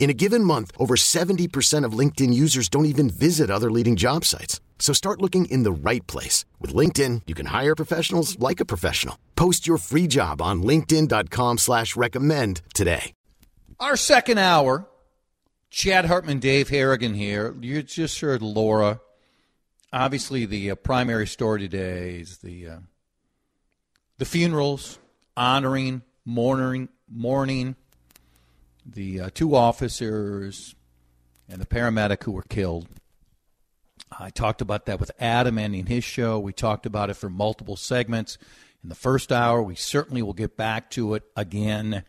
In a given month, over 70% of LinkedIn users don't even visit other leading job sites. So start looking in the right place. With LinkedIn, you can hire professionals like a professional. Post your free job on linkedin.com slash recommend today. Our second hour, Chad Hartman, Dave Harrigan here. You just heard Laura. Obviously, the uh, primary story today is the uh, the funerals, honoring, mourning, mourning the uh, two officers and the paramedic who were killed. I talked about that with Adam ending his show. We talked about it for multiple segments in the first hour. We certainly will get back to it again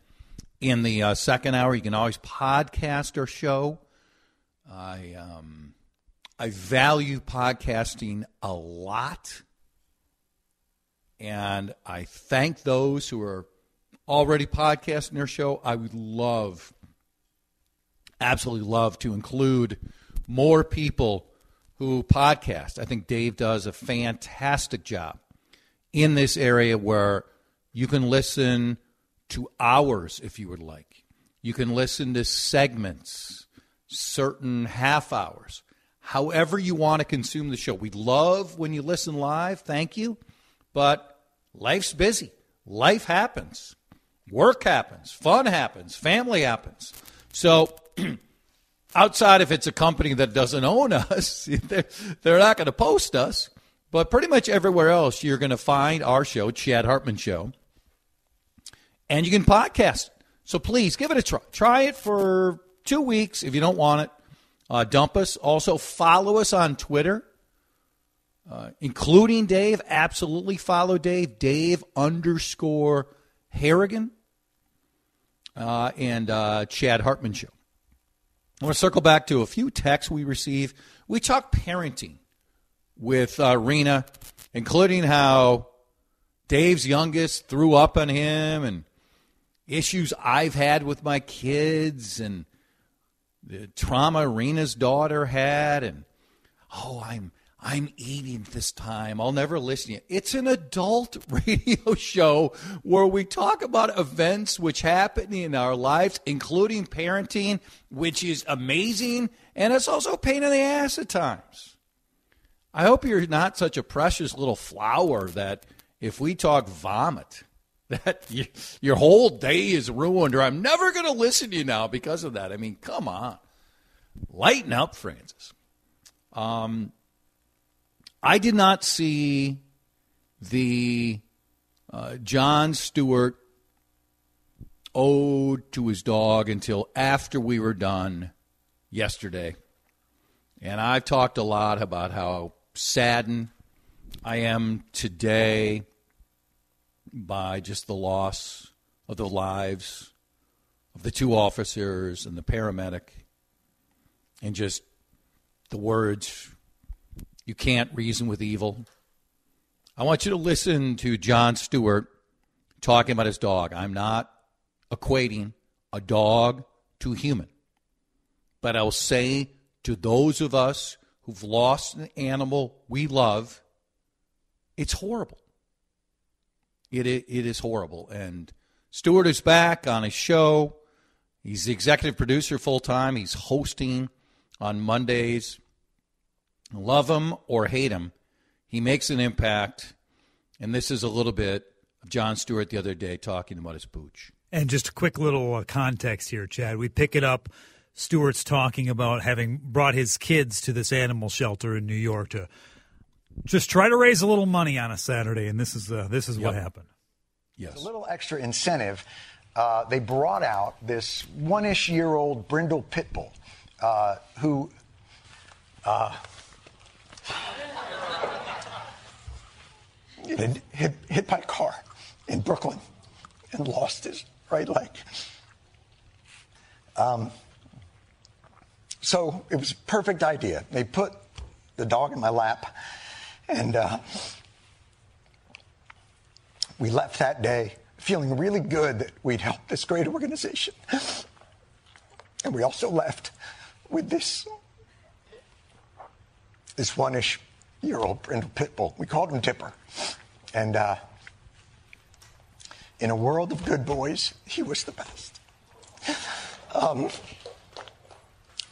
in the uh, second hour. You can always podcast our show. I um, I value podcasting a lot, and I thank those who are already podcasting their show. I would love, absolutely love to include more people who podcast. I think Dave does a fantastic job in this area where you can listen to hours if you would like. You can listen to segments, certain half hours, however you want to consume the show. We love when you listen live. Thank you. But life's busy, life happens. Work happens, fun happens, family happens. So, outside if it's a company that doesn't own us, they're, they're not going to post us. But pretty much everywhere else, you're going to find our show, Chad Hartman Show, and you can podcast. So please give it a try. Try it for two weeks. If you don't want it, uh, dump us. Also, follow us on Twitter, uh, including Dave. Absolutely follow Dave. Dave underscore Harrigan uh, and uh, Chad Hartman show. I want to circle back to a few texts we received. We talked parenting with uh, Rena, including how Dave's youngest threw up on him and issues I've had with my kids and the trauma Rena's daughter had and oh I'm I'm eating this time. I'll never listen to you. It's an adult radio show where we talk about events which happen in our lives, including parenting, which is amazing, and it's also a pain in the ass at times. I hope you're not such a precious little flower that if we talk vomit, that you, your whole day is ruined, or I'm never going to listen to you now because of that. I mean, come on. Lighten up, Francis. Um, I did not see the uh, Jon Stewart ode to his dog until after we were done yesterday. And I've talked a lot about how saddened I am today by just the loss of the lives of the two officers and the paramedic and just the words you can't reason with evil. I want you to listen to Jon Stewart talking about his dog. I'm not equating a dog to human, but I'll say to those of us who've lost an animal we love, it's horrible. It, it, it is horrible. And Stewart is back on his show. He's the executive producer full time. He's hosting on Mondays. Love him or hate him, he makes an impact. And this is a little bit of Jon Stewart the other day talking about his pooch. And just a quick little uh, context here, Chad. We pick it up. Stewart's talking about having brought his kids to this animal shelter in New York to just try to raise a little money on a Saturday, and this is uh, this is yep. what happened. Yes, a little extra incentive. Uh, they brought out this one-ish year old brindle pit bull uh, who. Uh, hit, hit by a car in Brooklyn and lost his right leg. Um, so it was a perfect idea. They put the dog in my lap, and uh, we left that day feeling really good that we'd helped this great organization. And we also left with this this one-ish year old pit bull. We called him Dipper. And uh, in a world of good boys, he was the best. Um,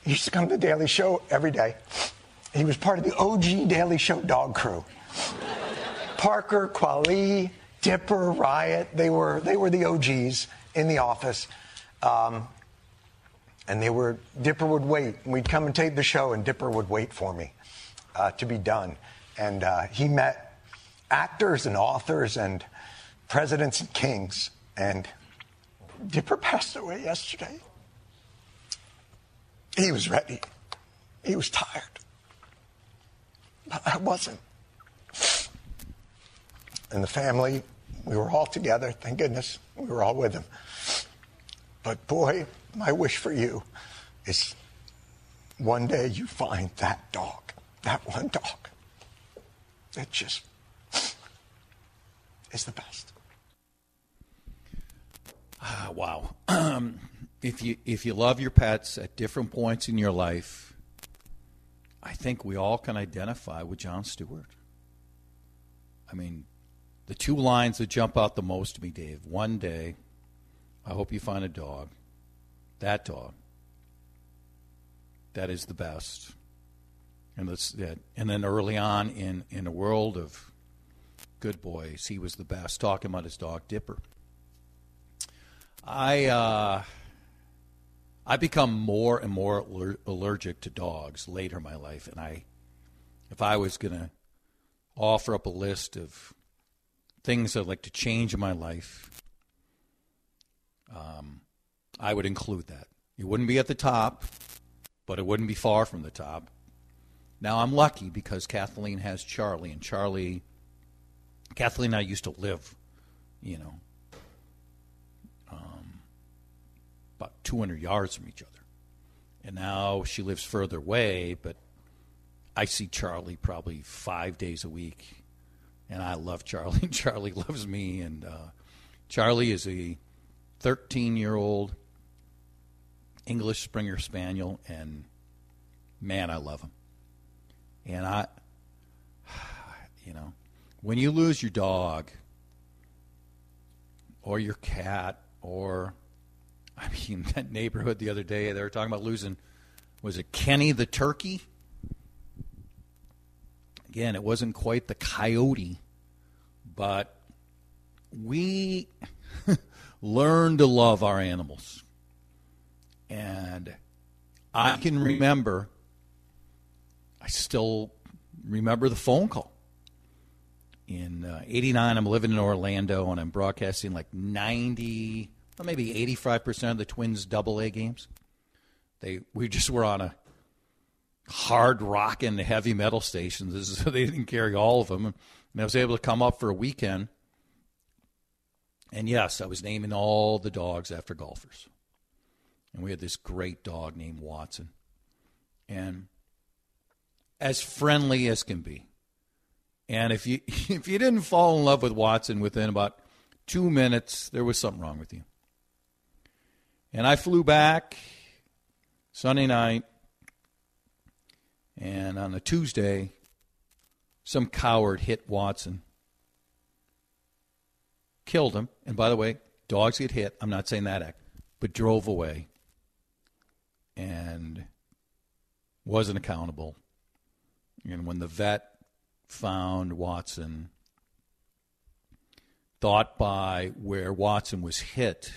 he used to come to the Daily Show every day. He was part of the OG Daily Show dog crew. Parker, Quali, Dipper, Riot, they were, they were the OGs in the office. Um, and they were, Dipper would wait. We'd come and tape the show, and Dipper would wait for me uh, to be done. And uh, he met actors and authors and presidents and kings. And Dipper passed away yesterday. He was ready. He was tired. But I wasn't. And the family, we were all together. Thank goodness we were all with him. But boy, my wish for you is one day you find that dog, that one dog that just is the best. Uh, wow. if you if you love your pets at different points in your life, I think we all can identify with Jon Stewart. I mean, the two lines that jump out the most to me, Dave. One day, I hope you find a dog. That dog. That is the best. And that's that. And then early on in in a world of good boys, he was the best. Talking about his dog Dipper. I uh, I become more and more aller- allergic to dogs later in my life, and I, if I was gonna offer up a list of things I'd like to change in my life, um, I would include that. It wouldn't be at the top, but it wouldn't be far from the top. Now I'm lucky because Kathleen has Charlie, and Charlie, Kathleen and I used to live, you know, about 200 yards from each other. And now she lives further away, but I see Charlie probably five days a week. And I love Charlie. And Charlie loves me. And uh, Charlie is a 13 year old English Springer Spaniel. And man, I love him. And I, you know, when you lose your dog or your cat or I mean, that neighborhood the other day, they were talking about losing, was it Kenny the turkey? Again, it wasn't quite the coyote, but we learn to love our animals. And I can remember, still remember the phone call. In uh, 89, I'm living in Orlando and I'm broadcasting like 90 well, maybe 85% of the Twins double A games. They we just were on a hard rock and heavy metal stations, so they didn't carry all of them. And I was able to come up for a weekend. And yes, I was naming all the dogs after golfers. And we had this great dog named Watson. And as friendly as can be. And if you if you didn't fall in love with Watson within about two minutes, there was something wrong with you. And I flew back Sunday night, and on a Tuesday, some coward hit Watson killed him. And by the way, dogs get hit. I'm not saying that act, but drove away and wasn't accountable. And when the vet found Watson, thought by where Watson was hit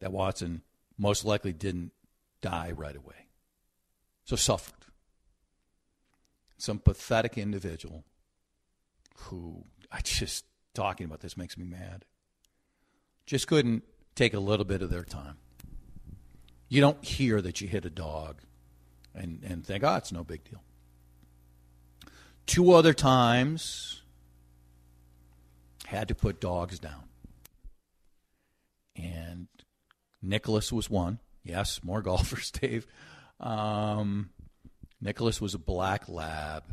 that Watson most likely didn't die right away. So suffered. Some pathetic individual who I just talking about this makes me mad. Just couldn't take a little bit of their time. You don't hear that you hit a dog and, and think, oh, it's no big deal. Two other times, had to put dogs down. And Nicholas was one. Yes, more golfers, Dave. Um, Nicholas was a black lab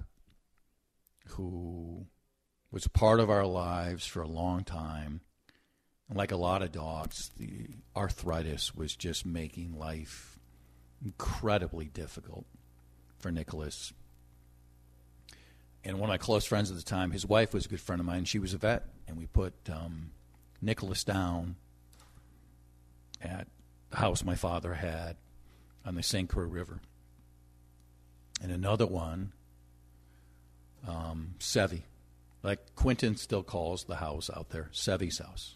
who was part of our lives for a long time. Like a lot of dogs, the arthritis was just making life incredibly difficult for Nicholas. And one of my close friends at the time, his wife was a good friend of mine. She was a vet, and we put um, Nicholas down at the house my father had on the St. Croix River. And another one, um, Sevi, like Quentin still calls the house out there Sevi's house,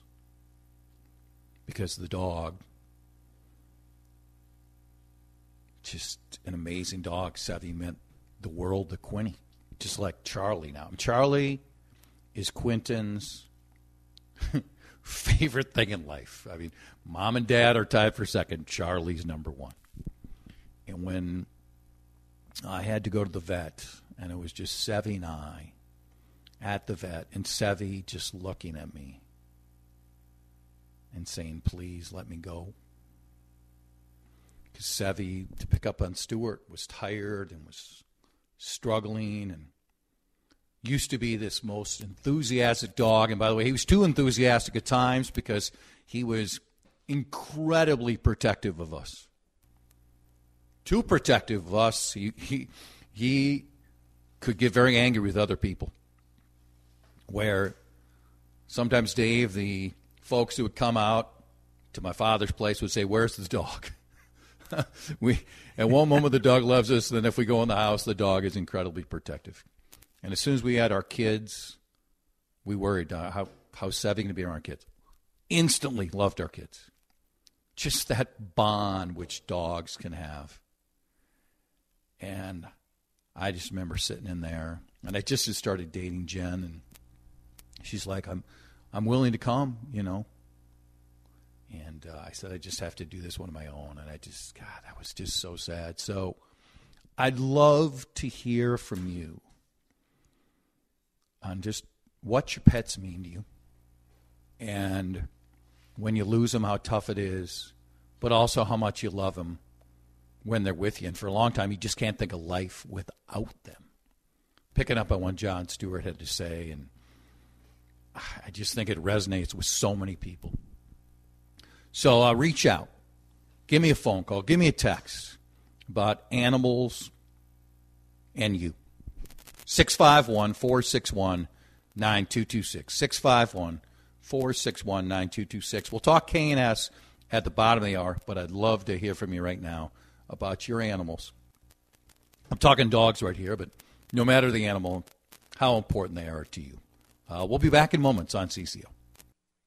because the dog, just an amazing dog. Sevi meant the world to Quinny just like Charlie now. Charlie is Quentin's favorite thing in life. I mean, mom and dad are tied for second. Charlie's number one. And when I had to go to the vet, and it was just Sevi and I at the vet, and Sevi just looking at me and saying, Please let me go. Because Sevi, to pick up on Stewart, was tired and was struggling and used to be this most enthusiastic dog. And by the way, he was too enthusiastic at times because he was incredibly protective of us. Too protective of us. He, he, he could get very angry with other people. Where sometimes Dave, the folks who would come out to my father's place would say, Where's the dog? we at one moment the dog loves us, then if we go in the house, the dog is incredibly protective. And as soon as we had our kids, we worried uh, how how's Sevi going to be around kids. Instantly loved our kids. Just that bond which dogs can have. And I just remember sitting in there, and I just had started dating Jen, and she's like, "I'm, I'm willing to come," you know. And uh, I said, I just have to do this one of my own. And I just, God, that was just so sad. So I'd love to hear from you on just what your pets mean to you. And when you lose them, how tough it is, but also how much you love them when they're with you. And for a long time, you just can't think of life without them. Picking up on what Jon Stewart had to say, and I just think it resonates with so many people. So uh, reach out. Give me a phone call. Give me a text about animals and you. 651 461 9226. 651 461 9226. We'll talk K&S at the bottom of the hour, but I'd love to hear from you right now about your animals. I'm talking dogs right here, but no matter the animal, how important they are to you. Uh, we'll be back in moments on CCO.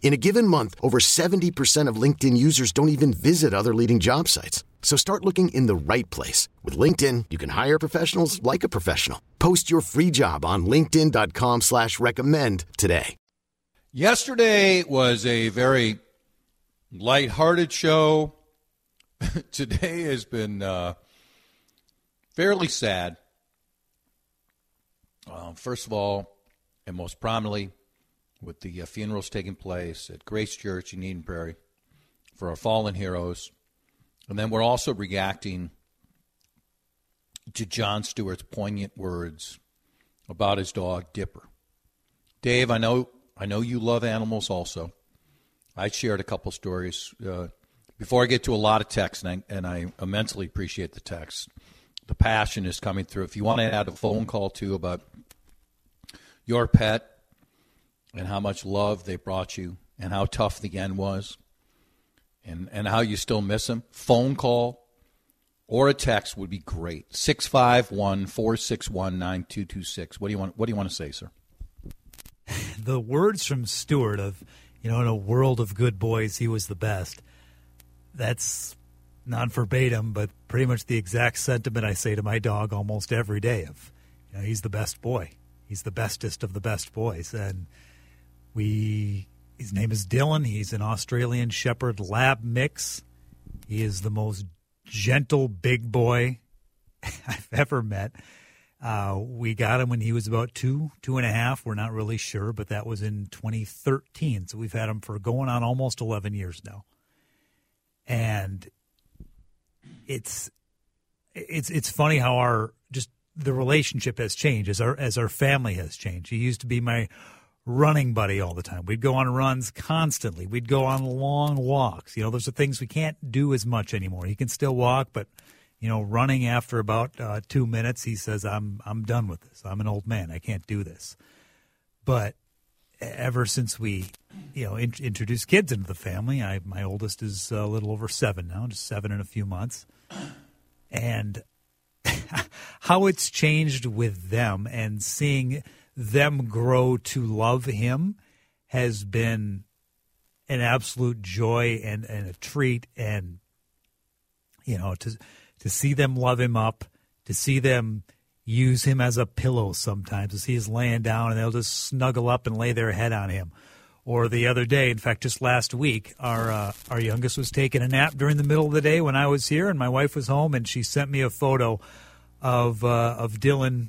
In a given month, over 70% of LinkedIn users don't even visit other leading job sites. So start looking in the right place. With LinkedIn, you can hire professionals like a professional. Post your free job on linkedin.com slash recommend today. Yesterday was a very lighthearted show. Today has been uh, fairly sad. Uh, first of all, and most prominently, with the uh, funerals taking place at Grace Church in Eden Prairie for our fallen heroes. And then we're also reacting to Jon Stewart's poignant words about his dog Dipper. Dave, I know I know you love animals also. I shared a couple stories uh, before I get to a lot of texts, and and I immensely appreciate the text. The passion is coming through. If you want to add a phone call too about your pet, and how much love they brought you and how tough the end was and, and how you still miss them, phone call or a text would be great. 651 461 9226. What do you want what do you want to say, sir? The words from Stewart of, you know, in a world of good boys, he was the best. That's not verbatim, but pretty much the exact sentiment I say to my dog almost every day of, you know, he's the best boy. He's the bestest of the best boys. And we his name is Dylan. He's an Australian Shepherd Lab mix. He is the most gentle big boy I've ever met. Uh, we got him when he was about two, two and a half. We're not really sure, but that was in 2013. So we've had him for going on almost 11 years now. And it's it's it's funny how our just the relationship has changed as our as our family has changed. He used to be my running buddy all the time. We'd go on runs constantly. We'd go on long walks. You know, those are things we can't do as much anymore. He can still walk, but you know, running after about uh, two minutes, he says, "I'm I'm done with this. I'm an old man. I can't do this." But ever since we, you know, in, introduced kids into the family, I my oldest is a little over seven now, just seven in a few months, and how it's changed with them and seeing them grow to love him has been an absolute joy and, and a treat. And you know to to see them love him up to see them use him as a pillow sometimes see he's laying down and they'll just snuggle up and lay their head on him. Or the other day in fact just last week our uh, our youngest was taking a nap during the middle of the day when I was here and my wife was home and she sent me a photo of uh, of Dylan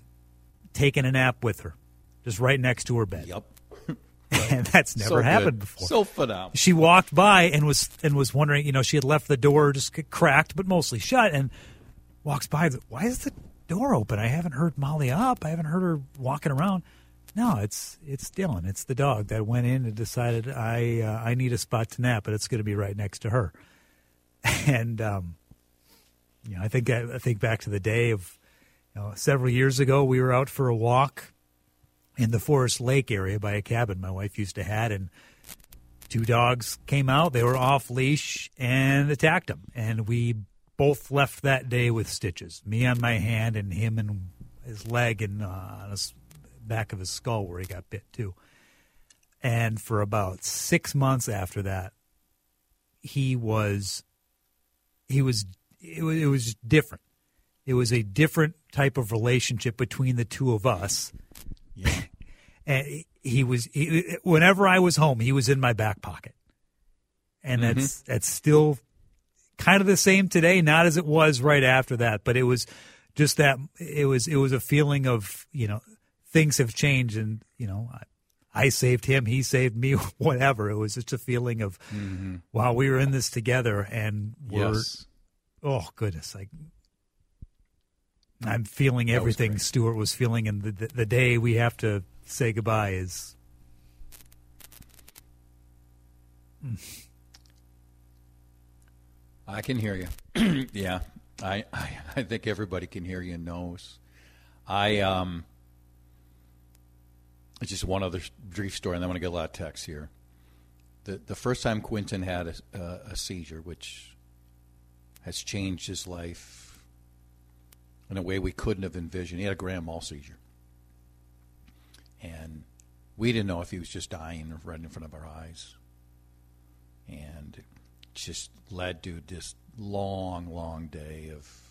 taking a nap with her just right next to her bed. Yep. and that's never So happened good. before. So phenomenal. She walked by and was and was wondering, you know, she had left the door just cracked but mostly shut, and walks by. Why is the door open? I haven't heard Molly up. I haven't heard her walking around. No, it's it's Dylan. It's the dog that went in and decided I uh, I need a spot to nap, but it's going to be right next to her. And um, you know, I think I, I think back to the day of you know, several years ago. We were out for a walk in the Forest Lake area by a cabin my wife used to had, and two dogs came out. They were off leash and attacked him, and we both left that day with stitches. Me on my hand, and him and his leg and uh, on his back of his skull where he got bit too. And for about six months after that, he was he was it was, it was different. It was a different type of relationship between the two of us. Yeah. And he was he, whenever I was home, he was in my back pocket, and that's mm-hmm. that's still kind of the same today. Not as it was right after that, but it was just that it was it was a feeling of you know things have changed, and you know I, I saved him, he saved me, whatever. It was just a feeling of mm-hmm. wow, we were in this together, and we're Yes. oh goodness, like I'm feeling was everything great. Stewart was feeling, and the, the the day we have to say goodbye is I can hear you. yeah, I, I I think everybody can hear you and knows. I um. It's just one other brief story, and I'm going to get a lot of texts here. The the first time Quentin had a, uh, a seizure, which has changed his life in a way we couldn't have envisioned. He had a grand mal seizure, and we didn't know if he was just dying right in front of our eyes, and it just led to this long, long day of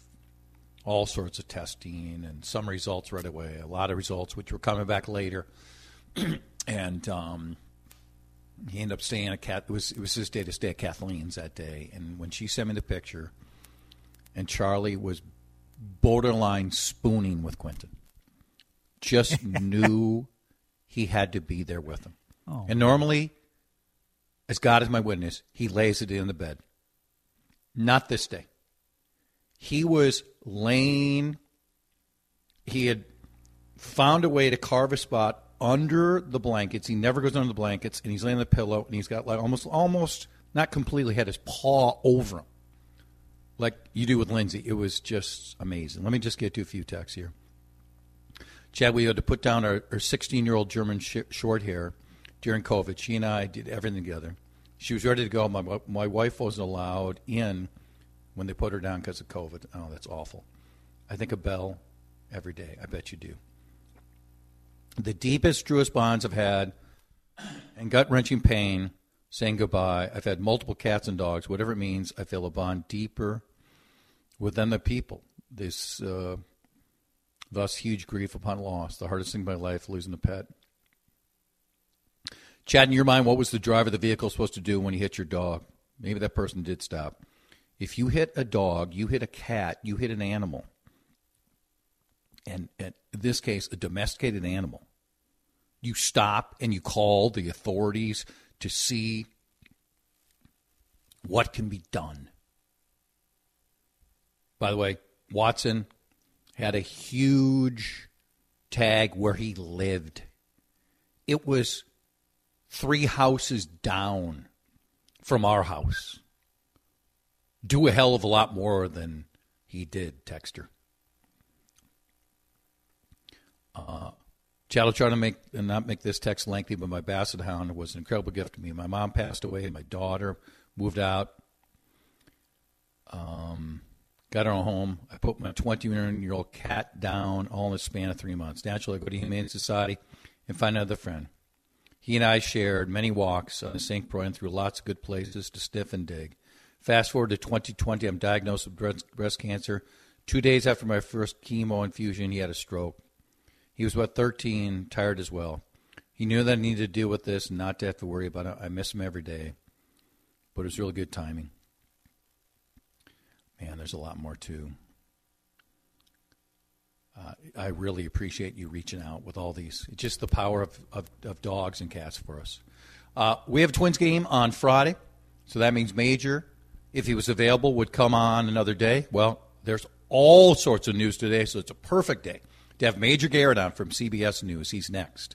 all sorts of testing and some results right away, a lot of results which were coming back later, and um, he ended up staying at Cat. It was it was his day to stay at Kathleen's that day, and when she sent me the picture, and Charlie was borderline spooning with Quentin, just knew he had to be there with him. Oh. And normally, as God is my witness, he lays it in the bed. Not this day. He was laying. He had found a way to carve a spot under the blankets. He never goes under the blankets, and he's laying on the pillow, and he's got like almost, almost not completely had his paw over him, like you do with Lindsay. It was just amazing. Let me just get to a few texts here. Chad, we had to put down our 16 year old German sh- short hair during COVID. She and I did everything together. She was ready to go. My, my wife wasn't allowed in when they put her down because of COVID. Oh, that's awful. I think of Belle every day. I bet you do. The deepest, truest bonds I've had and gut wrenching pain saying goodbye. I've had multiple cats and dogs, whatever it means. I feel a bond deeper within the people. This, uh, thus, huge grief upon loss. The hardest thing in my life, losing a pet. Chad, in your mind, what was the driver of the vehicle supposed to do when he hit your dog? Maybe that person did stop. If you hit a dog, you hit a cat, you hit an animal, and, and in this case, a domesticated animal, you stop and you call the authorities to see what can be done. By the way, Watson had a huge tag where he lived. It was three houses down from our house. Do a hell of a lot more than he did, Texter. Uh, Chad try to make and not make this text lengthy, but my Basset Hound was an incredible gift to me. My mom passed away, my daughter moved out. Um, got her home. I put my 21 year old cat down all in the span of three months. Naturally, I go to Humane Society and find another friend. He and I shared many walks on the St. Croix and through lots of good places to sniff and dig. Fast forward to 2020, I'm diagnosed with breast, breast cancer. Two days after my first chemo infusion, he had a stroke. He was about 13, tired as well. He knew that I needed to deal with this and not to have to worry about it. I miss him every day, but it was really good timing. Man, there's a lot more too. Uh, I really appreciate you reaching out with all these. It's just the power of, of, of dogs and cats for us. Uh, we have a Twins game on Friday, so that means Major, if he was available, would come on another day. Well, there's all sorts of news today, so it's a perfect day to have Major Garrett on from CBS News. He's next.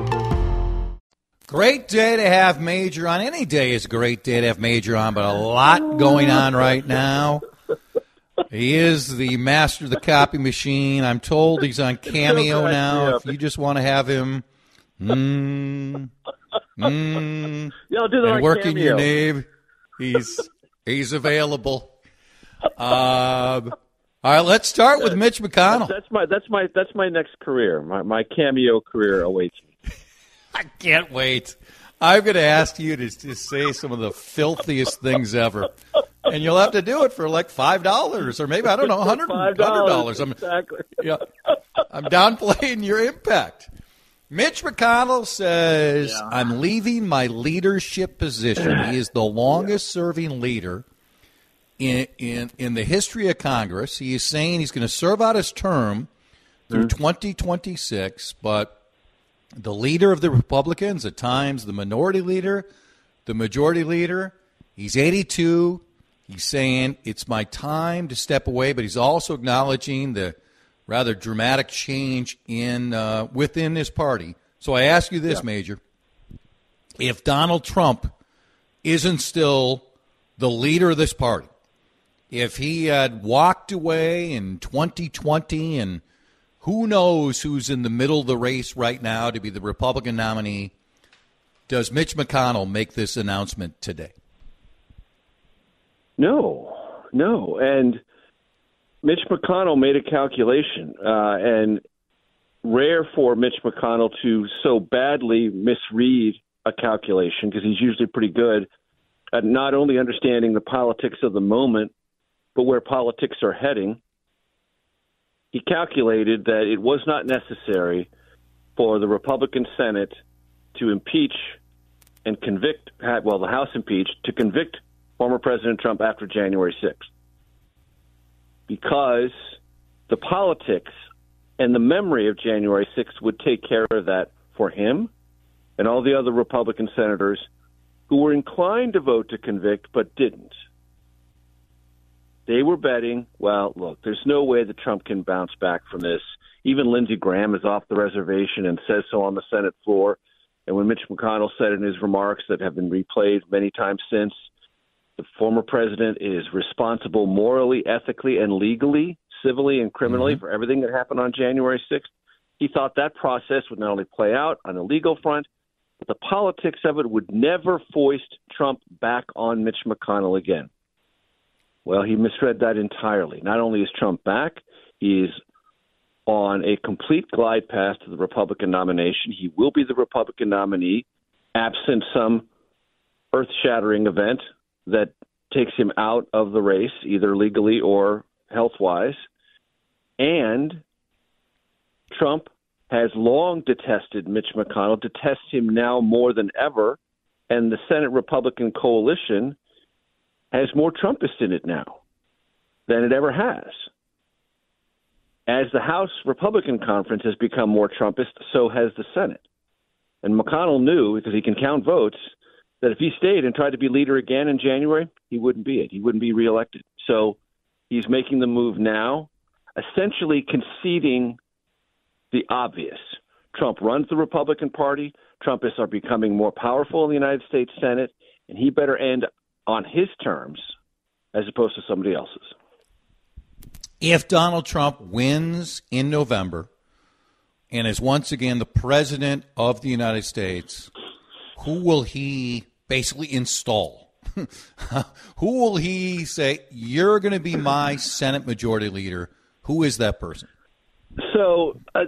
Great day to have Major on. Any day is a great day to have Major on, but a lot going on right now. He is the master of the copy machine. I'm told he's on Cameo now. If you just want to have him, mm, mm, Yeah, do that and working your name, he's he's available. Um, all right, let's start with Mitch McConnell. That's my that's my that's my next career. My my cameo career awaits me. I can't wait. I'm going to ask you to, to say some of the filthiest things ever, and you'll have to do it for like five dollars or maybe I don't know, hundred Five dollars. I'm exactly. yeah, I'm downplaying your impact. Mitch McConnell says, Yeah. "I'm leaving my leadership position." He is the longest-serving leader in, in, in the history of Congress. He is saying he's going to serve out his term through mm-hmm. 2026, but the leader of the Republicans, at times the minority leader, the majority leader, he's 82. He's saying it's my time to step away, but he's also acknowledging the rather dramatic change in uh, within his party. So I ask you this, yeah. Major: If Donald Trump isn't still the leader of this party, if he had walked away in 2020 and who knows who's in the middle of the race right now to be the Republican nominee, does Mitch McConnell make this announcement today? No, no. And Mitch McConnell made a calculation, uh, and rare for Mitch McConnell to so badly misread a calculation because he's usually pretty good at not only understanding the politics of the moment, but where politics are heading. He calculated that it was not necessary for the Republican Senate to impeach and convict, well, the House impeached, to convict former President Trump after January 6th. Because the politics and the memory of January 6th would take care of that for him and all the other Republican senators who were inclined to vote to convict but didn't. They were betting, well, look, there's no way that Trump can bounce back from this. Even Lindsey Graham is off the reservation and says so on the Senate floor. And when Mitch McConnell said in his remarks that have been replayed many times since, the former president is responsible morally, ethically, and legally, civilly, and criminally mm-hmm. for everything that happened on January 6th. He thought that process would not only play out on the legal front, but the politics of it would never foist Trump back on Mitch McConnell again. Well, he misread that entirely. Not only is Trump back, he is on a complete glide path to the Republican nomination. He will be the Republican nominee, absent some earth shattering event that takes him out of the race, either legally or health wise. And Trump has long detested Mitch McConnell, detests him now more than ever, and the Senate Republican coalition has more Trumpists in it now than it ever has. As the House Republican conference has become more Trumpist, so has the Senate. And McConnell knew, because he can count votes, that if he stayed and tried to be leader again in January, he wouldn't be it. He wouldn't be reelected. So he's making the move now, essentially conceding the obvious. Trump runs the Republican Party. Trumpists are becoming more powerful in the United States Senate, and he better end on his terms as opposed to somebody else's. If Donald Trump wins in November and is once again the president of the United States, who will he basically install? who will he say, You're going to be my Senate majority leader? Who is that person? So uh,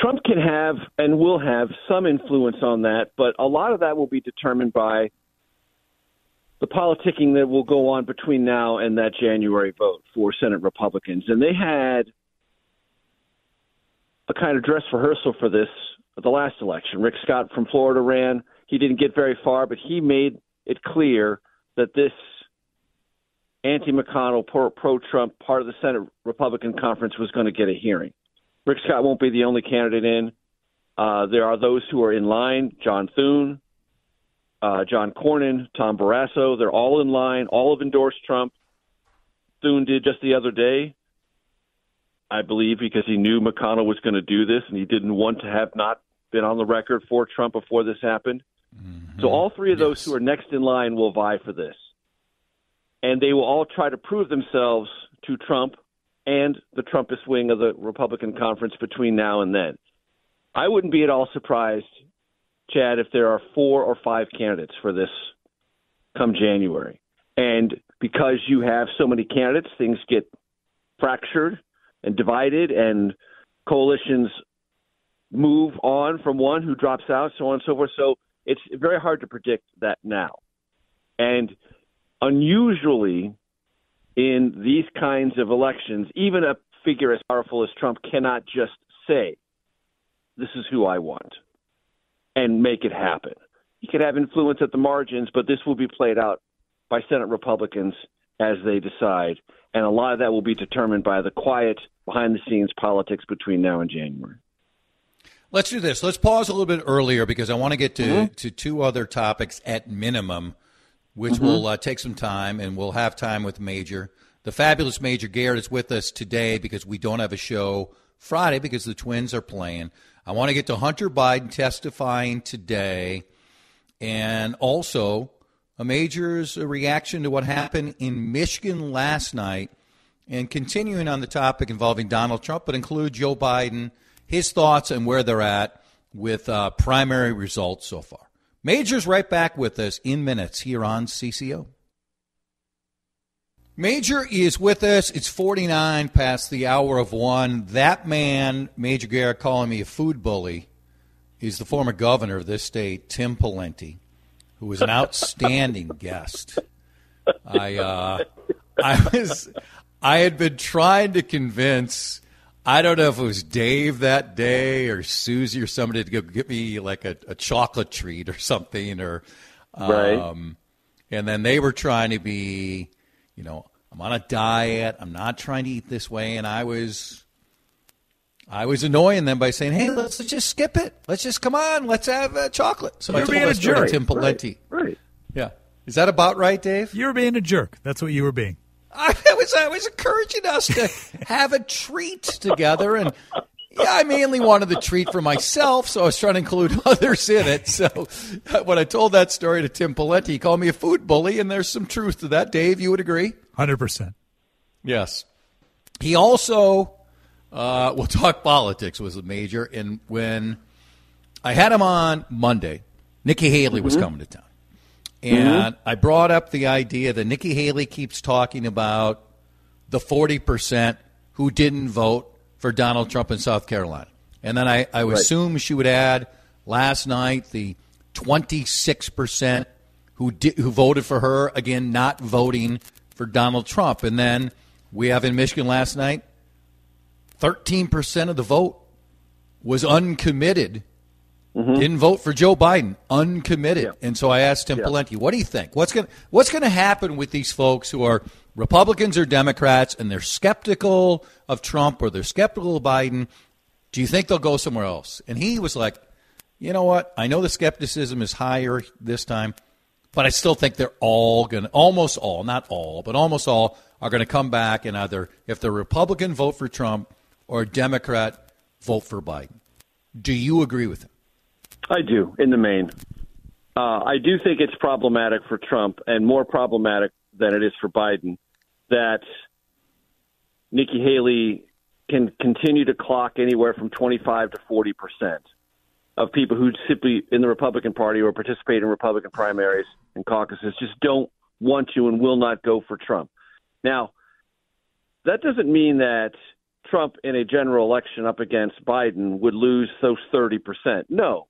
Trump can have and will have some influence on that, but a lot of that will be determined by the politicking that will go on between now and that January vote for Senate Republicans. And they had a kind of dress rehearsal for this at the last election. Rick Scott from Florida ran. He didn't get very far, but he made it clear that this anti McConnell, pro Trump part of the Senate Republican conference was going to get a hearing. Rick Scott won't be the only candidate in. Uh, there are those who are in line John Thune, uh, John Cornyn, Tom Barrasso. They're all in line. All have endorsed Trump. Thune did just the other day, I believe, because he knew McConnell was going to do this and he didn't want to have not been on the record for Trump before this happened. Mm-hmm. So all three of those yes. who are next in line will vie for this and they will all try to prove themselves to Trump and the Trumpist wing of the Republican conference between now and then. I wouldn't be at all surprised, Chad, if there are four or five candidates for this come January. And because you have so many candidates, things get fractured and divided, and coalitions move on from one who drops out, so on and so forth. So it's very hard to predict that now. And unusually in these kinds of elections, even a figure as powerful as Trump cannot just say, This is who I want, and make it happen. He could have influence at the margins, but this will be played out by Senate Republicans as they decide. And a lot of that will be determined by the quiet, behind the scenes politics between now and January. Let's do this. Let's pause a little bit earlier because I want to get to, Mhm. to two other topics at minimum, which Mhm. will uh, take some time, and we'll have time with Major. The fabulous Major Garrett is with us today because we don't have a show Friday because the Twins are playing. I want to get to Hunter Biden testifying today, and also a Major's reaction to what happened in Michigan last night, and continuing on the topic involving Donald Trump, but include Joe Biden, his thoughts, and where they're at with uh, primary results so far. Major's right back with us in minutes here on CCO. Major is with us. It's 49 past the hour of one. That man, Major Garrett, calling me a food bully, is the former governor of this state, Tim Pawlenty, who was an outstanding guest. I, uh, I was, I had been trying to convince. I don't know if it was Dave that day or Susie or somebody to go get me like a, a chocolate treat or something, or Right. um, and then they were trying to be, you know, I'm on a diet. I'm not trying to eat this way, and I was, I was annoying them by saying, "Hey, let's, let's just skip it. Let's just come on. Let's have uh, chocolate." So I You're told being a story to jerk. Tim Pawlenty. Right. Yeah. Is that about right, Dave? You were being a jerk. That's what you were being. I was I was encouraging us to have a treat together, and yeah, I mainly wanted the treat for myself, so I was trying to include others in it. So when I told that story to Tim Pawlenty, he called me a food bully, and there's some truth to that. Dave, you would agree? Hundred percent. Yes. He also, uh, we'll talk politics was a major, and when I had him on Monday, Nikki Haley was Mhm. coming to town. And I brought up the idea that Nikki Haley keeps talking about the 40% who didn't vote for Donald Trump in South Carolina. And then I, I would Right. assume she would add last night the 26% who, di- who voted for her, again, not voting for Donald Trump. And then we have in Michigan last night 13% of the vote was uncommitted mm-hmm. didn't vote for Joe Biden, uncommitted. And so I asked Tim Pawlenty, what do you think? What's going what's going to happen with these folks who are Republicans or Democrats and they're skeptical of Trump or they're skeptical of Biden? Do you think they'll go somewhere else? And he was like, you know what? I know the skepticism is higher this time, but I still think they're all going to, almost all, not all, but almost all are going to come back and either, if they're Republican, vote for Trump or Democrat, vote for Biden. Do you agree with him? I do, in the main. Uh, I do think it's problematic for Trump and more problematic than it is for Biden that Nikki Haley can continue to clock anywhere from 25 to 40 percent of people who simply in the Republican Party or participate in Republican primaries and caucuses just don't want to and will not go for Trump. Now, that doesn't mean that Trump in a general election up against Biden would lose those 30 percent. No,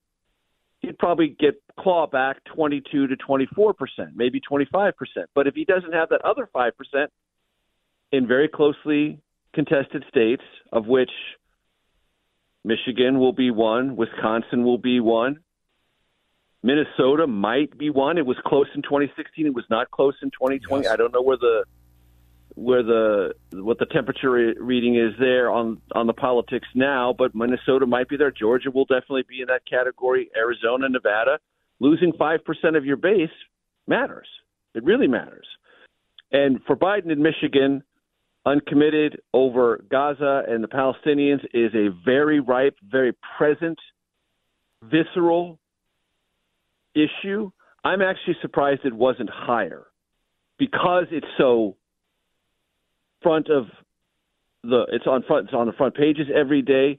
he'd probably get claw back 22 to 24 percent, maybe 25 percent. But if he doesn't have that other five percent in very closely contested states, of which Michigan will be one, Wisconsin will be one, Minnesota might be one. It was close in 2016. It was not close in 2020. I don't know where the where the what the temperature reading is there on on the politics now, but Minnesota might be there. Georgia will definitely be in that category. Arizona, Nevada, losing five percent of your base matters. It really matters. And for Biden in Michigan, uncommitted over Gaza and the Palestinians is a very ripe, very present, visceral issue. I'm actually surprised it wasn't higher because it's so front of the it's on front it's on the front pages every day.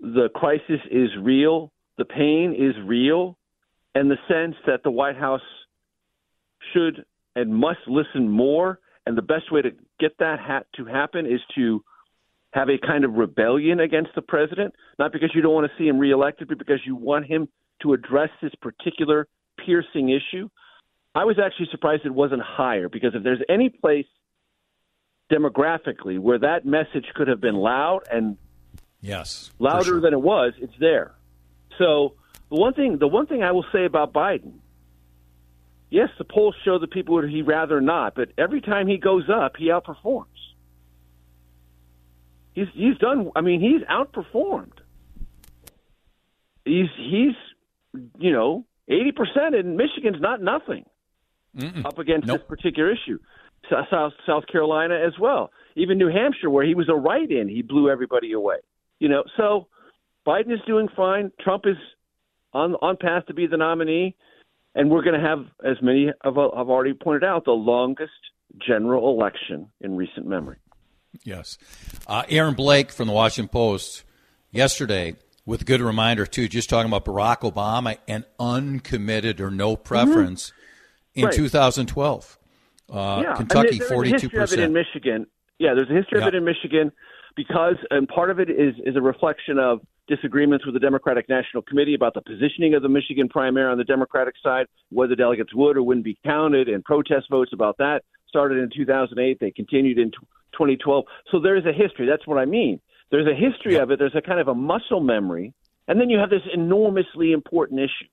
The crisis is real, the pain is real, and the sense that the White House should and must listen more. And the best way to get that ha- to happen is to have a kind of rebellion against the president, not because you don't want to see him reelected, but because you want him to address this particular piercing issue. I was actually surprised it wasn't higher because if there's any place demographically where that message could have been loud and Yes. louder than it was, it's there. So the one thing the one thing I will say about Biden yes, the polls show the people would he rather not, but every time he goes up, he outperforms. He's he's done. I mean, he's outperformed. He's he's you know eighty percent in Michigan's not nothing Mm-mm. up against Nope. this particular issue. So- South South Carolina as well. Even New Hampshire, where he was a write-in, he blew everybody away. You know, so Biden is doing fine. Trump is on on path to be the nominee, and we're going to have, as many have, have already pointed out, the longest general election in recent memory. Yes. Uh, Aaron Blake from the Washington Post yesterday with a good reminder, too, just talking about Barack Obama and uncommitted or no preference in Right. 2012. Uh, yeah, Kentucky, there's a 42 history of it in. Michigan. Yeah, there's a history Yeah. of it in Michigan because, and part of it is is a reflection of disagreements with the Democratic National Committee about the positioning of the Michigan primary on the Democratic side, whether delegates would or wouldn't be counted, and protest votes about that started in 2008. They continued in 2012. So there is a history. That's what I mean. There's a history of it. There's a kind of a muscle memory, and then you have this enormously important issue.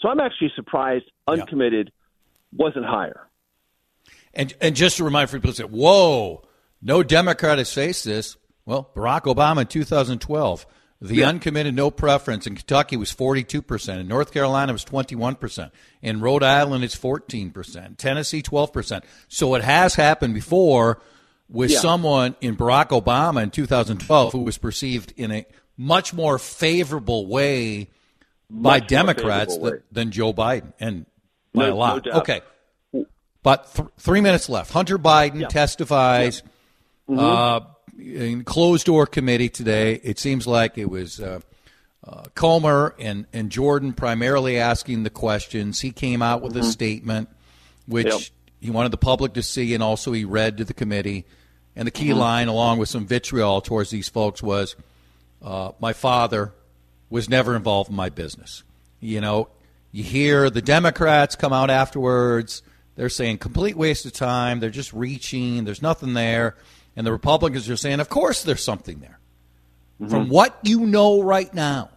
So I'm actually surprised uncommitted wasn't higher. And, and just to remind people, say, whoa, no Democrat has faced this. Well, Barack Obama in 2012, the Yeah. uncommitted no preference in Kentucky was 42%. In North Carolina, was 21%. In Rhode Island, it's 14%. Tennessee, 12%. So it has happened before with Yeah. someone in Barack Obama in 2012 who was perceived in a much more favorable way by Much more Democrats than, way. than Joe Biden, and by No- a lot. no okay. But th- three minutes left. Hunter Biden testifies Mm-hmm. uh, in closed door committee today. It seems like it was uh, uh, Comer and, and Jordan primarily asking the questions. He came out with a statement which Mm-hmm. Yep. he wanted the public to see, and also he read to the committee. And the key Mm-hmm. line, along with some vitriol towards these folks, was uh, my father was never involved in my business. You know, you hear the Democrats come out afterwards. They're saying complete waste of time. They're just reaching. There's nothing there. And the Republicans are saying, of course there's something there. Mm-hmm. From what you know right now,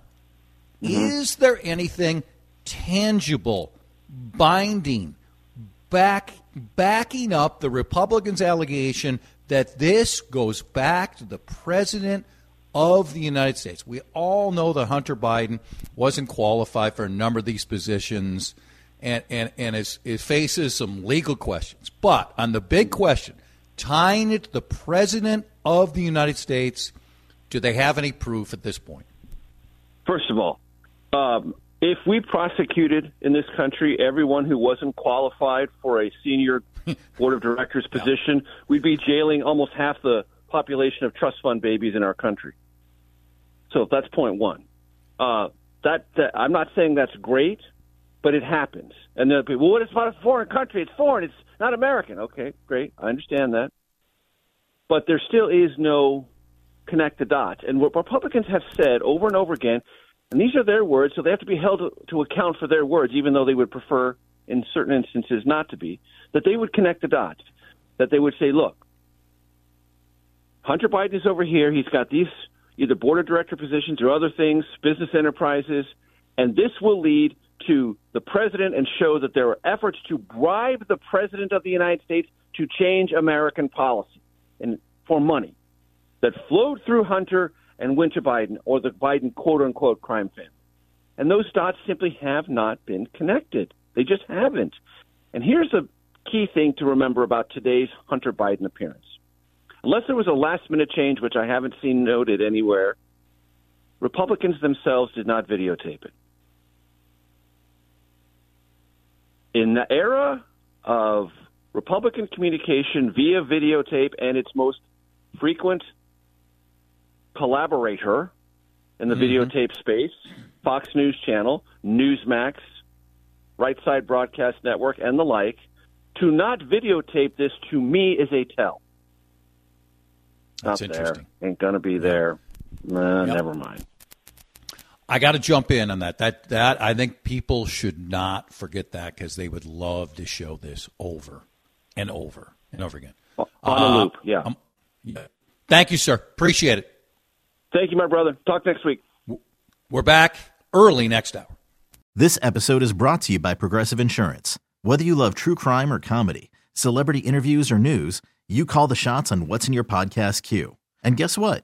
mm-hmm. is there anything tangible, binding, back backing up the Republicans' allegation that this goes back to the president of the United States. We all know that Hunter Biden wasn't qualified for a number of these positions and, and, and is, is faces some legal questions. But on the big question, tying it to the president of the United States, do they have any proof at this point? First of all, um, if we prosecuted in this country everyone who wasn't qualified for a senior board of directors position, we'd be jailing almost half the population of trust fund babies in our country. So that's point one. Uh, that, that I'm not saying that's great, but it happens. And then well, what is about a foreign country? It's foreign. It's not American. Okay, great. I understand that. But there still is no connect the dots. And what Republicans have said over and over again, and these are their words, so they have to be held to account for their words, even though they would prefer, in certain instances, not to be, that they would connect the dots. That they would say, look, Hunter Biden is over here. He's got these either board of director positions or other things, business enterprises, and this will lead to the president and show that there are efforts to bribe the president of the United States to change American policy and for money that flowed through Hunter and went to Biden or the Biden quote unquote crime family. And those dots simply have not been connected. They just haven't. And here's a key thing to remember about today's Hunter Biden appearance. Unless there was a last minute change, which I haven't seen noted anywhere, Republicans themselves did not videotape it. In the era of Republican communication via videotape and its most frequent collaborator in the mm-hmm. videotape space, Fox News Channel, Newsmax, Right Side Broadcast Network, and the like, to not videotape this to me is a tell. That's Not interesting. there. Ain't gonna be there. Nah, Never mind. I got to jump in on that. That that I think people should not forget that because they would love to show this over and over and over again. On Uh, a loop, yeah. um, yeah. Thank you, sir. Appreciate it. Thank you, my brother. Talk next week. We're back early next hour. This episode is brought to you by Progressive Insurance. Whether you love true crime or comedy, celebrity interviews or news, you call the shots on what's in your podcast queue. And guess what?